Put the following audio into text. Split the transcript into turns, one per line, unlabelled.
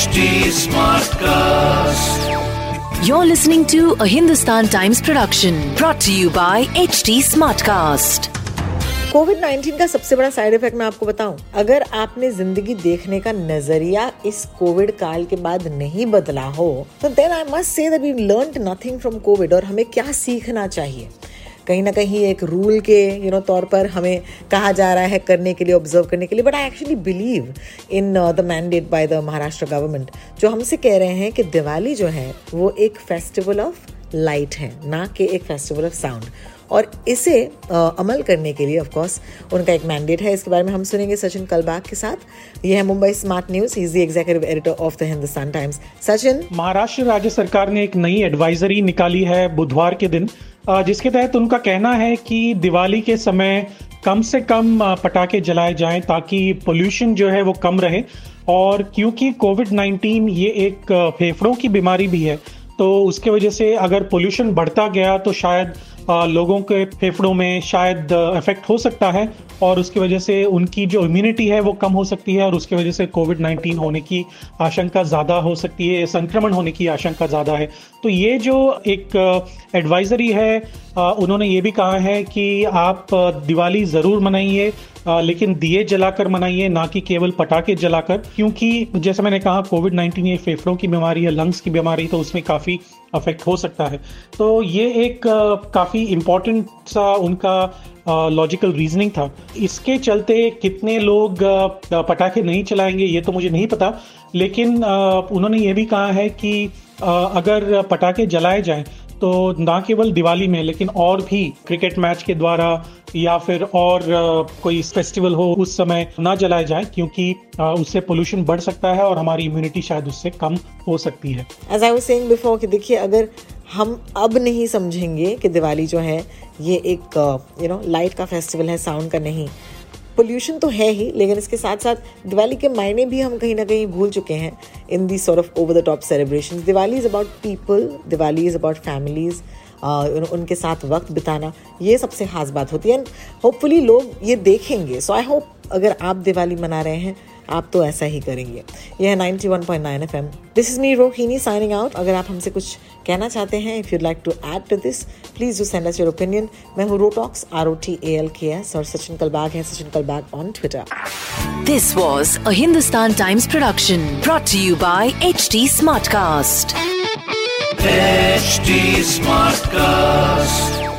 HD Smartcast.
You're listening to a Hindustan Times production brought to you by HT Smartcast.
Covid 19 का सबसे बड़ा side effect मैं आपको बताऊँ अगर आपने ज़िंदगी देखने का नज़रिया इस कोविड काल के बाद नहीं बदला हो तो then I must say that we learn nothing from Covid और हमें क्या सीखना चाहिए कहीं ना कहीं एक रूल के यू you नो know, तौर पर हमें कहा जा रहा है करने के लिए ऑब्ज़र्व करने के लिए. But I actually believe in the mandate by the Maharashtra government जो हमसे कह रहे हैं कि दिवाली जो है वो एक फेस्टिवल ऑफ़ लाइट है ना कि एक फेस्टिवल ऑफ़ साउंड और इसे uh, अमल करने के लिए ऑफ़ कोर्स उनका एक मैंडेट है. इसके बारे में हम सुनेंगे सचिन कलबाग के साथ. ये है Mumbai smart news is the executive editor of the Hindustan Times Sachin?
Maharashtra राज्य सरकार ने एक नई एडवाइजरी निकाली है बुधवार के दिन. जिसके तहत उनका कहना है कि दिवाली के समय कम से कम पटाखे जलाए जाएँ ताकि पोल्यूशन जो है वो कम रहे। और क्योंकि कोविड 19 ये एक फेफड़ों की बीमारी भी है तो उसके वजह से अगर पोल्यूशन बढ़ता गया तो शायद लोगों के फेफड़ों में शायद इफ़ेक्ट हो सकता है और उसकी वजह से उनकी जो इम्यूनिटी है वो कम हो सकती है और उसकी वजह से कोविड 19 होने की आशंका ज़्यादा हो सकती है, संक्रमण होने की आशंका ज़्यादा है। तो ये जो एक एडवाइजरी है उन्होंने ये भी कहा है कि आप दिवाली ज़रूर मनाइए लेकिन दिए जलाकर मनाइए, ना कि केवल पटाखे जलाकर, क्योंकि जैसे मैंने कहा कोविड 19 ये फेफड़ों की बीमारी है लंग्स की बीमारी तो उसमें काफ़ी अफेक्ट हो सकता है। तो ये एक काफ़ी इम्पोर्टेंट सा उनका लॉजिकल रीजनिंग था। इसके चलते कितने लोग पटाखे नहीं चलाएँगे, ये तो मुझे नहीं पता। लेकिन उन्होंने ये भी कहा है कि अगर पटाखे जलाए जाएँ तो ना केवल दिवाली में, लेकिन और भी क्रिकेट मैच के द्वारा या फिर और कोई फेस्टिवल हो, उस समय ना जलाए जाए, क्योंकि उससे पोल्यूशन बढ़ सकता है और हमारी इम्यूनिटी शायद उससे कम हो सकती है।
एज आई सेइंग बिफोर कि देखिए, अगर हम अब नहीं समझेंगे कि दिवाली जो है, ये एक यू नो लाइट का फेस्टिवल है साउंड का नहीं पोल्यूशन तो है ही, लेकिन इसके साथ साथ दिवाली के मायने भी हम कहीं ना कहीं भूल चुके हैं in the sort of over the top celebration Diwali is about people Diwali is about families उनके साथ वक्त बिताना, ये सबसे खास बात होती है। एंड होपफुली लोग ये देखेंगे। सो आई होप अगर आप दिवाली मना रहे हैं आप तो ऐसा ही करेंगे। यह है ninety one point nine F M this is me Rohini signing out अगर आप हमसे कुछ कहना चाहते हैं if you like to add to this please do send us your opinion मैं हूँ rotalks R O T A L K S और सचिन कलबाग है Sachin Kalbag on Twitter
this was a Hindustan Times production brought you by H T smartcast
HD Smartcast.